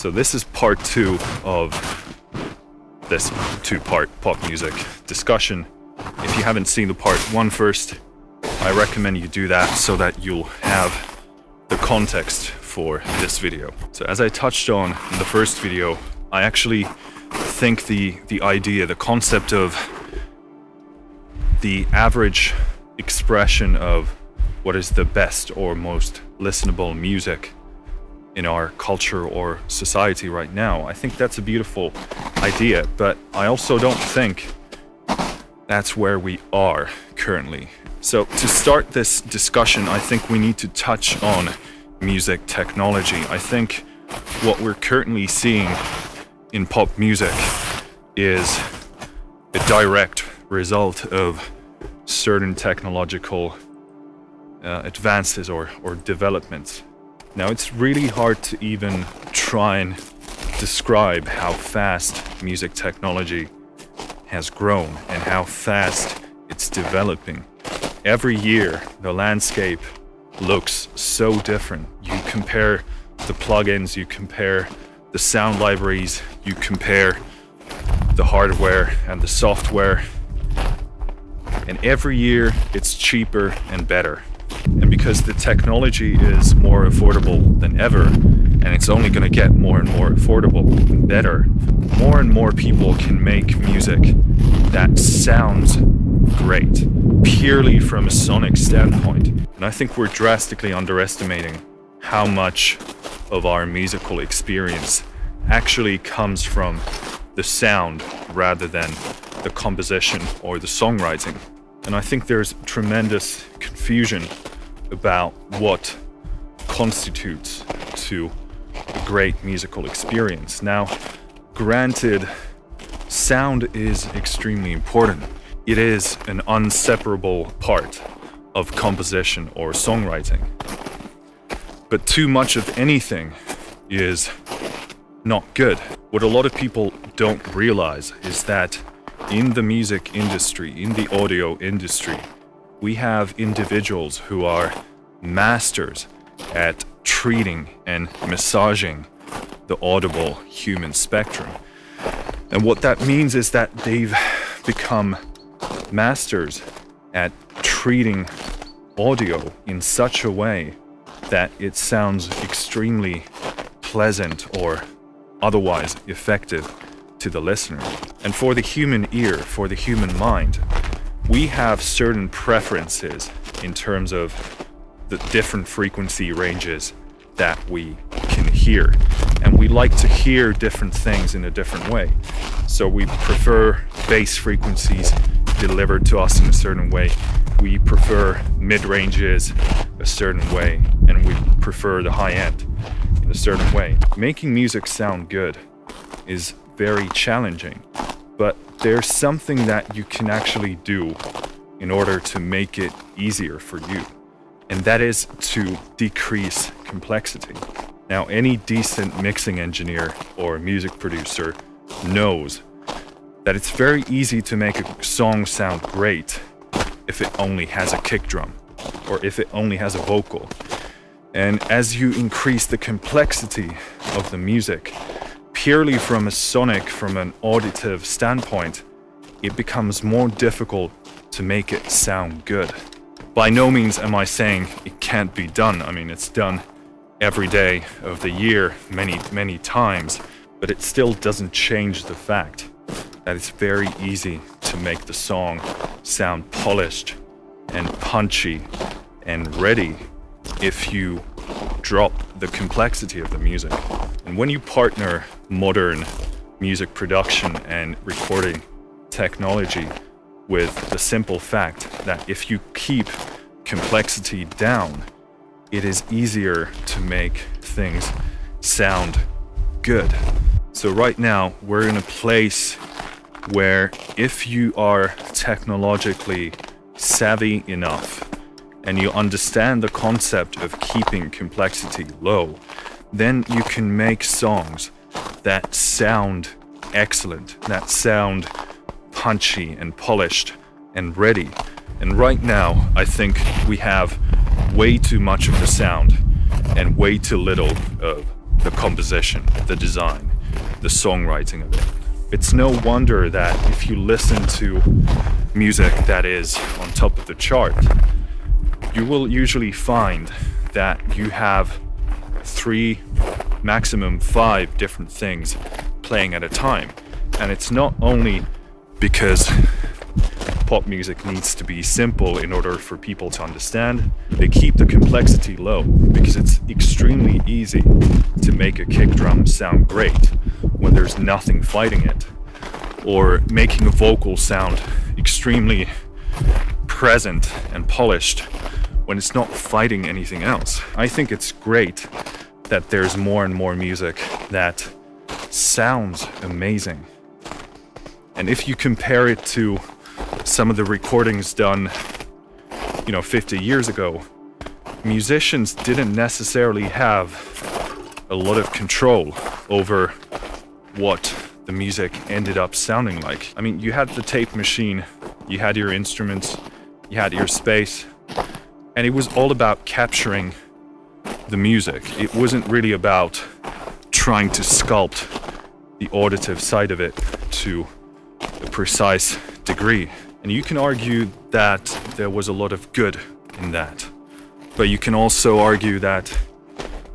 So this is part two of this two-part pop music discussion. If you haven't seen the part one first, I recommend you do that so that you'll have the context for this video. So as I touched on in the first video, I actually think the the idea, the concept of the average expression of what is the best or most listenable music in our culture or society right now. I think that's a beautiful idea, but I also don't think that's where we are currently. So, to start this discussion, I think we need to touch on music technology. I think what we're currently seeing in pop music is a direct result of certain technological uh, advances or, or developments. Now, it's really hard to even try and describe how fast music technology has grown and how fast it's developing. Every year, the landscape looks so different. You compare the plugins, you compare the sound libraries, you compare the hardware and the software, and every year it's cheaper and better. And because the technology is more affordable than ever, and it's only going to get more and more affordable and better, more and more people can make music that sounds great, purely from a sonic standpoint. And I think we're drastically underestimating how much of our musical experience actually comes from the sound rather than the composition or the songwriting. And I think there's tremendous confusion about what constitutes to a great musical experience. Now, granted, sound is extremely important. It is an inseparable part of composition or songwriting. But too much of anything is not good. What a lot of people don't realize is that in the music industry, in the audio industry, we have individuals who are masters at treating and massaging the audible human spectrum. And what that means is that they've become masters at treating audio in such a way that it sounds extremely pleasant or otherwise effective to the listener. And for the human ear, for the human mind, we have certain preferences in terms of the different frequency ranges that we can hear. And we like to hear different things in a different way. So we prefer bass frequencies delivered to us in a certain way. We prefer mid ranges a certain way, and we prefer the high end in a certain way. Making music sound good is very challenging, but there's something that you can actually do in order to make it easier for you, and that is to decrease complexity. Now, any decent mixing engineer or music producer knows that it's very easy to make a song sound great if it only has a kick drum or if it only has a vocal. And as you increase the complexity of the music, purely from a sonic, from an auditive standpoint, it becomes more difficult to make it sound good. By no means am I saying it can't be done. I mean, it's done every day of the year, many, many times, but it still doesn't change the fact that it's very easy to make the song sound polished and punchy and ready if you drop the complexity of the music. And when you partner modern music production and recording technology with the simple fact that if you keep complexity down, it is easier to make things sound good. So, right now, we're in a place where if you are technologically savvy enough and you understand the concept of keeping complexity low, then you can make songs that sound excellent, that sound punchy and polished and ready. And right now, I think we have way too much of the sound and way too little of the composition, the design, the songwriting of it. It's no wonder that if you listen to music that is on top of the chart, you will usually find that you have three, maximum five different things playing at a time. And it's not only because pop music needs to be simple in order for people to understand. They keep the complexity low because it's extremely easy to make a kick drum sound great when there's nothing fighting it, or making a vocal sound extremely present and polished when it's not fighting anything else. I think it's great that there's more and more music that sounds amazing. And if you compare it to some of the recordings done, you know, 50 years ago, musicians didn't necessarily have a lot of control over what the music ended up sounding like. I mean, you had the tape machine, you had your instruments, you had your space, and it was all about capturing the music. It wasn't really about trying to sculpt the auditive side of it to a precise degree. And you can argue that there was a lot of good in that. But you can also argue that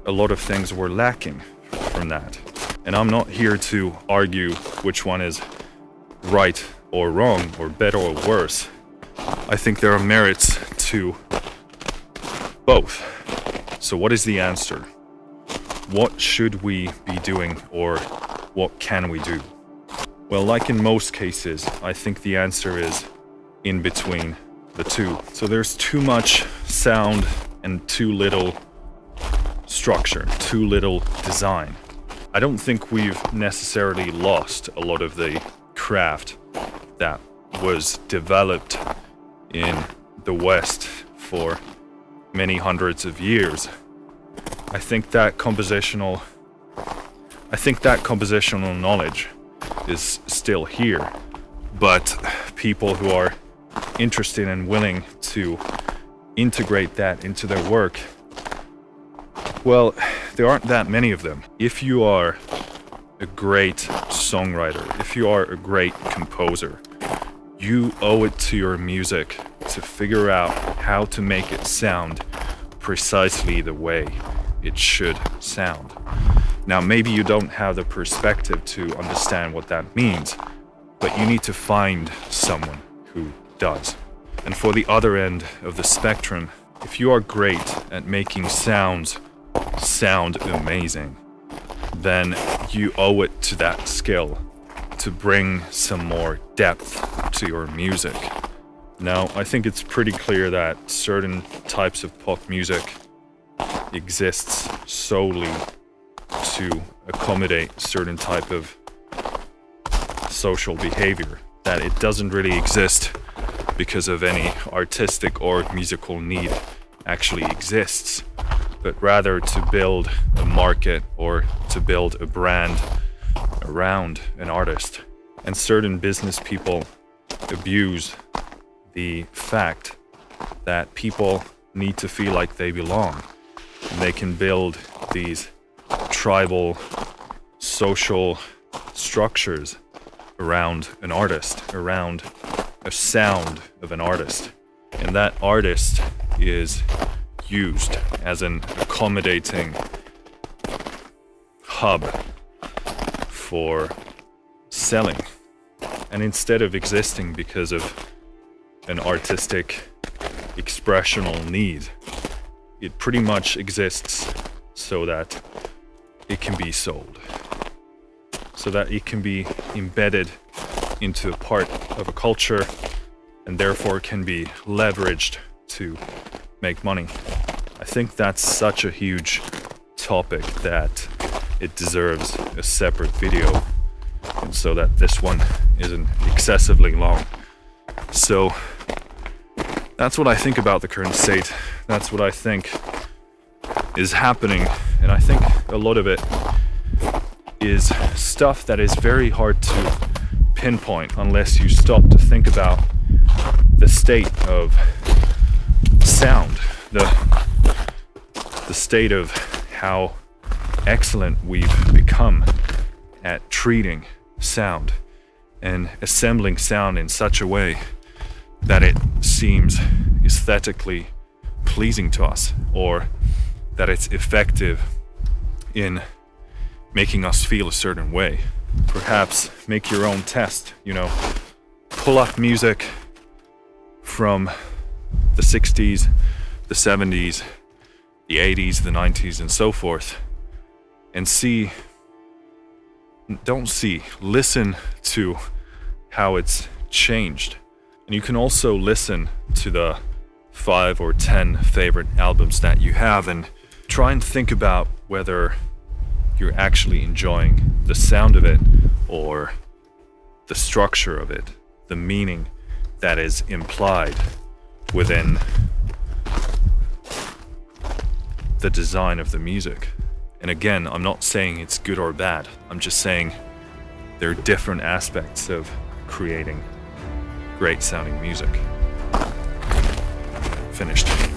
a lot of things were lacking from that. And I'm not here to argue which one is right or wrong, or better or worse. I think there are merits to both. So, what is the answer? What should we be doing, or what can we do? Well, like in most cases, I think the answer is in between the two. So there's too much sound and too little structure, too little design. I don't think we've necessarily lost a lot of the craft that was developed in the West for many hundreds of years. I think that compositional I think that compositional knowledge is still here, but people who are interested and willing to integrate that into their work, well, there aren't that many of them. If you are a great songwriter, if you are a great composer, you owe it to your music to figure out how to make it sound precisely the way it should sound. Now, maybe you don't have the perspective to understand what that means, but you need to find someone who does. And for the other end of the spectrum, if you are great at making sounds sound amazing, then you owe it to that skill to bring some more depth to your music. Now, I think it's pretty clear that certain types of pop music exists solely to accommodate certain type of social behavior that it doesn't really exist because of any artistic or musical need actually exists, but rather to build a market or to build a brand around an artist. And certain business people abuse the fact that people need to feel like they belong. And they can build these tribal social structures around an artist, around a sound of an artist. And that artist is used as an accommodating hub for selling. And instead of existing because of an artistic expressional need, it pretty much exists so that it can be sold. So that it can be embedded into a part of a culture and therefore can be leveraged to make money. I think that's such a huge topic that it deserves a separate video and so that this one isn't excessively long. So that's what I think about the current state. That's what I think is happening and I think a lot of it is stuff that is very hard to pinpoint unless you stop to think about the state of sound, the the state of how excellent we've become at treating sound and assembling sound in such a way that it seems aesthetically pleasing to us or that it's effective in making us feel a certain way. Perhaps make your own test, you know, pull up music from the 60s, the 70s, the 80s, the 90s, and so forth, and see, don't see, listen to how it's changed. And you can also listen to the five or ten favorite albums that you have and try and think about whether you're actually enjoying the sound of it or the structure of it, the meaning that is implied within the design of the music. And again, I'm not saying it's good or bad, I'm just saying there are different aspects of creating great sounding music. Finished.